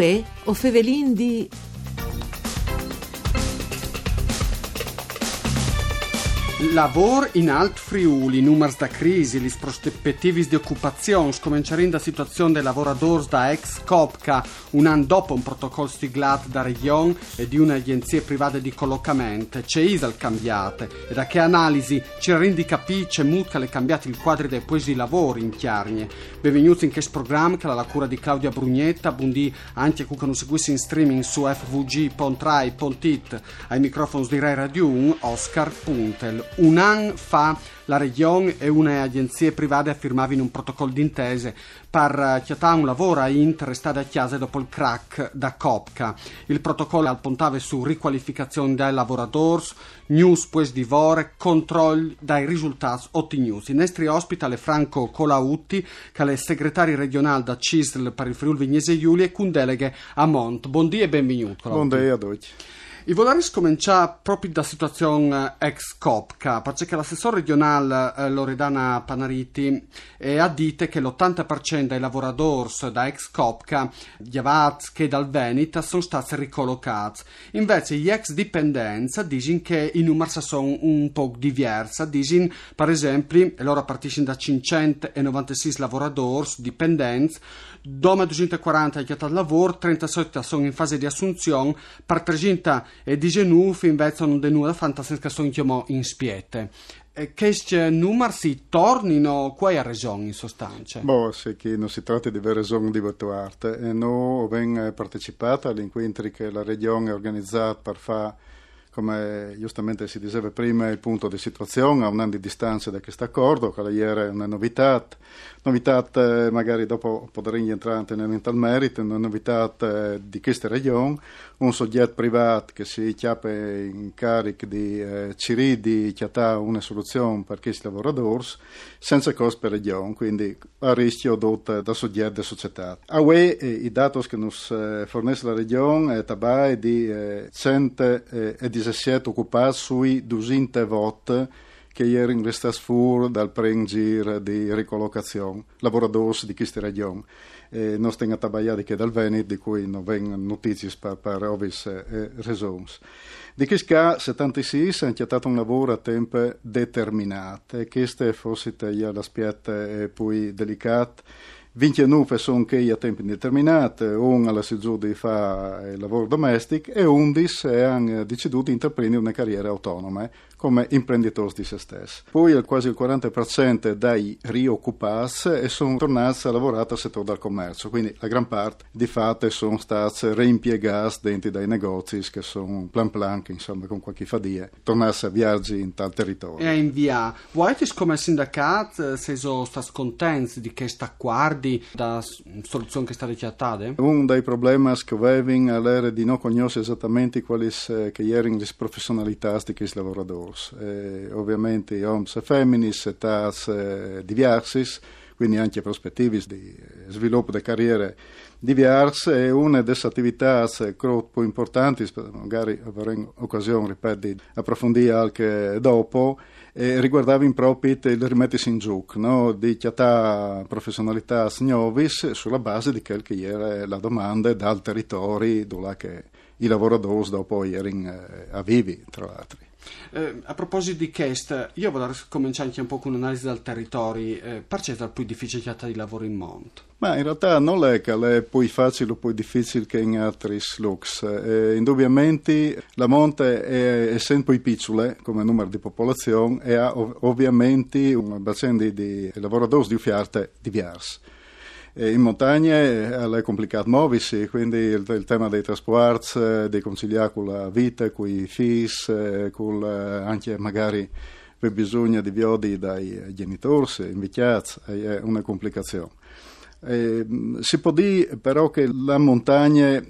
Uè, o fevelin di... Lavor in Alt Friuli, numers da crisi, lis prospettivis di occupazione, scominciarin da situazione dei lavoratori da ex Copca, un anno dopo un protocollo siglato da Region e di un'agenzia privata di collocamento, c'è Isal cambiate, e da che analisi? Ci rendi capisce mutka le cambiate il quadro dei poesi lavori in chiarnie. Benvenuti in questo programma che ha la cura di Claudia Brugnetta, buondì anche a non seguisse in streaming su fvg.rai.it, ai microfoni di Rai Radio 1, Oscar Puntel un anno fa la Regione e una agenzie private firmavano un protocollo d'intese per chiatare un lavoro a Inter a chiesa dopo il crack da Copca. Il protocollo appuntava su riqualificazione dei lavoratori, news pues di vore, controlli dai risultati ottenuti. Ospite è Franco Colautti, che è segretario regionale da CISL per il Friuli Vignese Giulia e con deleghe a Mont. Buondì e benvenuto. Buondì a tutti. I vorrei scominciare proprio da situazione ex Copca, perché l'assessore regionale eh, Loredana Panariti eh, ha detto che l'80% dei lavoratori da ex Copca, chiamati che dal Veneto, sono stati ricollocati. Invece gli ex dipendenti dicono che i numeri sono un po' diversi. Dicono, per esempio, e loro partiscono da 596 lavoratori dipendenti, Dome 240 che al lavoro, 37 sono in fase di assunzione, per 300 e 19 invece sono denude fantastica sono in spiete. E questi numeri si tornino qua a regione in sostanza? Boh, sì, che non si tratta di ragioni di virtuarte. E noi abbiamo partecipato agli incontri che la regione ha organizzato per fare come giustamente si diceva prima, il punto di situazione a un anno di distanza da questo accordo, quella ieri è una novità, novità eh, magari dopo potrei entrare nel merito, una novità eh, di questa regione, un soggetto privato che si chiappa in carica di eh, Ciridi, chiatà una soluzione per questi lavoratori, senza costi per regione, quindi a rischio dotta da soggetti e società. A UE eh, i dati che ci fornisce la regione è eh, di eh, 110 2017 occuparsi dusinte vot che erano restate fuori dal prengir di ricollocazione, lavoratori di questa regione. Eh, non stiamo attabagliati che dal Veneto, di cui non vengono notizie per, per ovvie eh, ragioni. Di questo 76 hanno chiamato un lavoro a tempo determinato e questo forse è l'aspetto eh, più delicato 29 sono che a tempo indeterminato, un alla giù di fare il lavoro domestico e 11 hanno deciso di intraprendere una carriera autonoma come imprenditori di se stessi. Poi quasi il 40% dei rioccupati sono tornati a lavorare al settore del commercio, quindi la gran parte di fatto sono stati reimpiegati dentro dai negozi che sono plan plan, che insomma con qualche fadia, tornassi a viaggi in tal territorio. E in via, vuoi come sindacato se sono stati contenti di questo accordo ritardi da soluzione che sta richiattate? Un dei problemi che avevo era di non conoscere esattamente quali eh, erano le professionalità di questi lavoratori. Eh, ovviamente hommes e femminis, età eh, diverse, quindi anche prospettive di sviluppo di carriere diverse e una delle attività più importanti, magari avremo occasione, ripeto, di approfondire anche dopo, eh, riguardava in proprio il rimettersi in gioco, no? di chiatà professionalità nuovis sulla base di quel che era la domanda dal territorio dove i lavoratori dopo erano eh, a vivi, tra l'altro. Eh, a proposito di questo, io vorrei cominciare anche un po' con un'analisi del territorio. Eh, perché è più difficile di lavoro in monte? Ma in realtà non è che è più facile o più difficile che in altri lux. Eh, indubbiamente la monte è, sempre più piccola come numero di popolazione e ha ov- ovviamente un bacino di, lavoratori di uffiarte diversi. E in montagna è complicato muoversi, quindi il, il, tema dei trasporti, eh, di conciliare con la vita, con i figli, eh, con anche magari per bisogno di viodi dai genitori invecchiati, è una complicazione. Eh, si può dire però che la montagna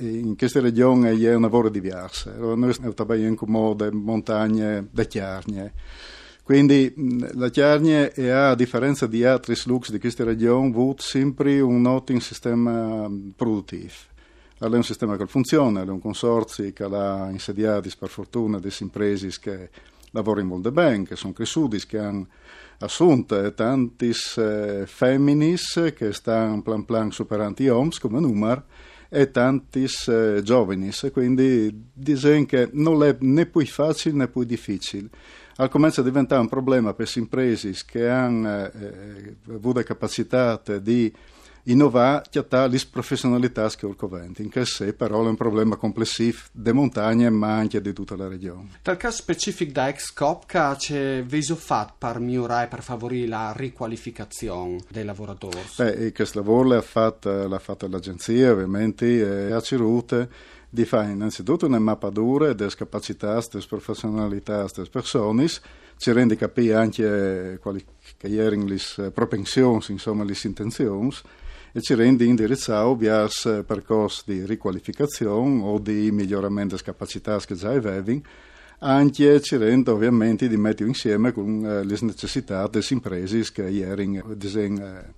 in questa regione è un lavoro diverso. Noi abbiamo in comune montagne da chiarnie. Quindi la Chiarnia ha, a differenza di altri slux di questa regione, avuto sempre un ottimo sistema produttivo. È un sistema che funziona, è un consorzio che ha insediato, per fortuna, delle imprese che lavorano molto bene, che sono cresciute, che hanno assunto tanti eh, femminis che stanno plan plan superando gli uomini come numero e tanti eh, giovani, quindi dicono che non è né più facile né più difficile. Al comincia a diventare un problema per le imprese che hanno eh, avuto capacità di innovare le professionalità che urcoventi, in che sé però è un problema complessivo di montagne ma anche di tutta la regione. Nel caso specifico da Excopca c'è viso fatto per migliorare e per favorire la riqualificazione dei lavoratori? Beh, questo lavoro l'ha fatto, l'ha fatto l'agenzia ovviamente e ha cerute di fare innanzitutto una mappatura delle capacità, delle professionalità delle persone, ci rende capire anche quali che erano le propensioni, insomma le intenzioni. E ci rende indirizzato verso percorsi di riqualificazione o di miglioramento delle capacità che già avevano, anche ci rende ovviamente di mettere insieme con eh, le necessità delle imprese che erano eh,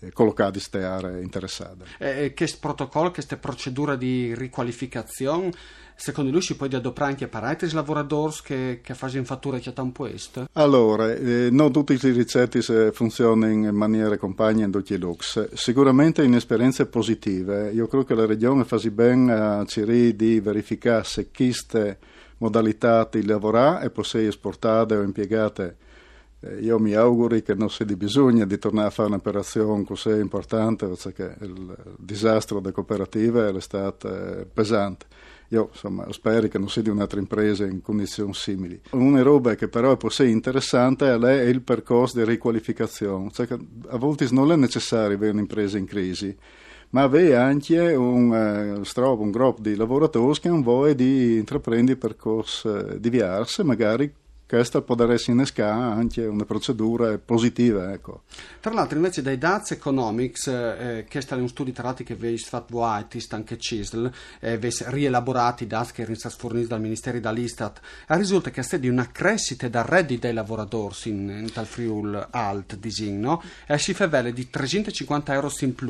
eh, collocate in queste aree interessate. E questo protocollo, questa procedura di riqualificazione, secondo lui si può adoperare anche per altri lavoratori che, che fanno fatture che tanto questo? Allora, eh, non tutti i ricetti funzionano in maniera compagna in tutti i lux. Sicuramente in esperienze positive. Io credo che la regione fa bene a cercare di verificare se queste modalità di lavorare e possono esportate o impiegate eh, io mi auguro che non sia di bisogno di tornare a fare un'operazione così importante perché il disastro delle cooperative è stato eh, pesante. Io insomma, spero che non sia di un'altra impresa in condizioni simili. Una roba che però è così interessante è il percorso di riqualificazione. Cioè a volte non è necessario avere un'impresa in crisi, ma avere anche un, strop, un gruppo di lavoratori che hanno voglia di intraprendere percorsi diversi, magari questa può essere innescare anche una procedura positiva. Ecco. Tra l'altro invece dai Daz Economics, eh, che è un studio tra l'altro che vi fatto voi, anche CISL, eh, rielaborati i dati che erano forniti dal Ministero e dall'Istat, risulta che è di una crescita da reddito dei lavoratori in, in tal Friul alt disegno, e si fa vele di 350 euro in più.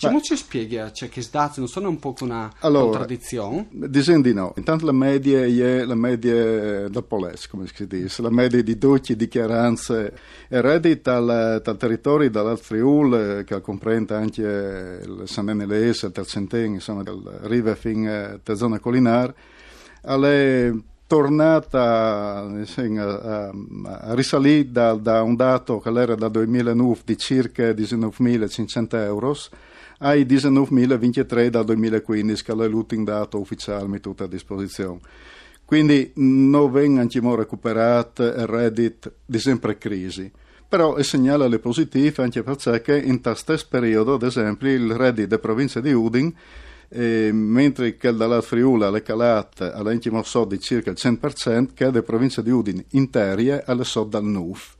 Come ci spiega cioè, che dati non sono un po' una allora, contraddizione? Disegno di no. Intanto la media è la media del Poles, come si dice, la media di 12 dichiaranze e reddito dal, dal territorio dall'Alt Friul, che comprende anche il San Enelese, il Tercenteng, insomma, dal rive fino alla zona collinare, è tornata a, a risalire da, da, un dato che era dal 2009 di circa 19.500 euro ai 19.023 dal 2015, che è l'ultimo dato ufficiale tutto a disposizione. Quindi non vengono recuperati il reddito di sempre crisi. Però segnala le positive anche perché in questo stesso periodo, ad esempio, il reddito della provincia di Udin, eh, mentre che dalla Friula è calato all'intimo so di circa il 100%, che della provincia di Udin interia alle so dal NUF.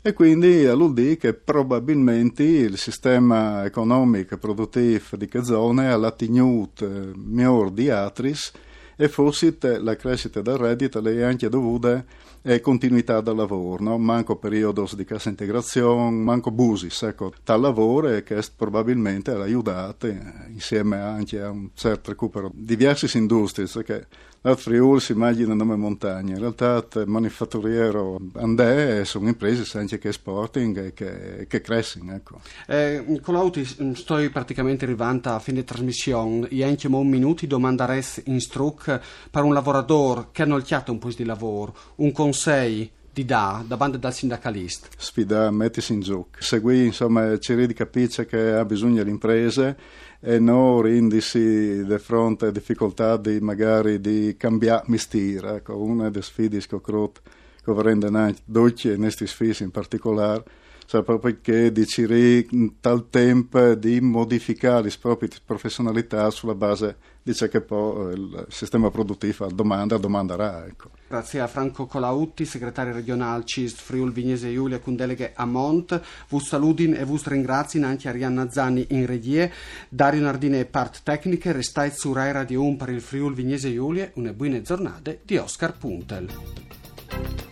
E quindi dire che probabilmente il sistema economico e produttivo di che zone ha tenuto eh, miglior di Atris, e forse la crescita del reddito è anche dovuta a continuità del lavoro, no? manco periodo di cassa integrazione, manco busis, ecco, tal lavoro che probabilmente ha aiutato insieme anche a un certo recupero di diverse industrie, perché al Friuli si immagina nome montagne, in realtà il manifatturiero andè sono imprese anche che esporting e che, che crescono. Ecco. Eh, Nicolauti, sto praticamente arrivando a fine trasmissione, io anche un minuto domanderei in struc per un lavoratore che hanno chiato un po' di lavoro, un consiglio di dà da banda dal sindacalista? Sfida, mettisi in gioco. Segui, insomma, cerchi di capire che ha bisogno l'impresa e non rindisi di fronte a difficoltà di magari di cambiare mestiere. Ecco, una delle sfide che ho creduto che vorrei anche dolci e queste sfide in particolare cioè proprio che decidi in tal tempo di modificare le proprie professionalità sulla base di ciò che poi il sistema produttivo domanda domanderà. Ecco. Grazie a Franco Colautti, segretario regionale CIST Friul Vignese Giulia con deleghe a Mont. Vi saludin e vi ringrazio anche Arianna Zanni in regie, Dario Nardine part tecniche, restate su Rai Radio 1 per il Friul Vignese Giulia, una buona giornata di Oscar Puntel.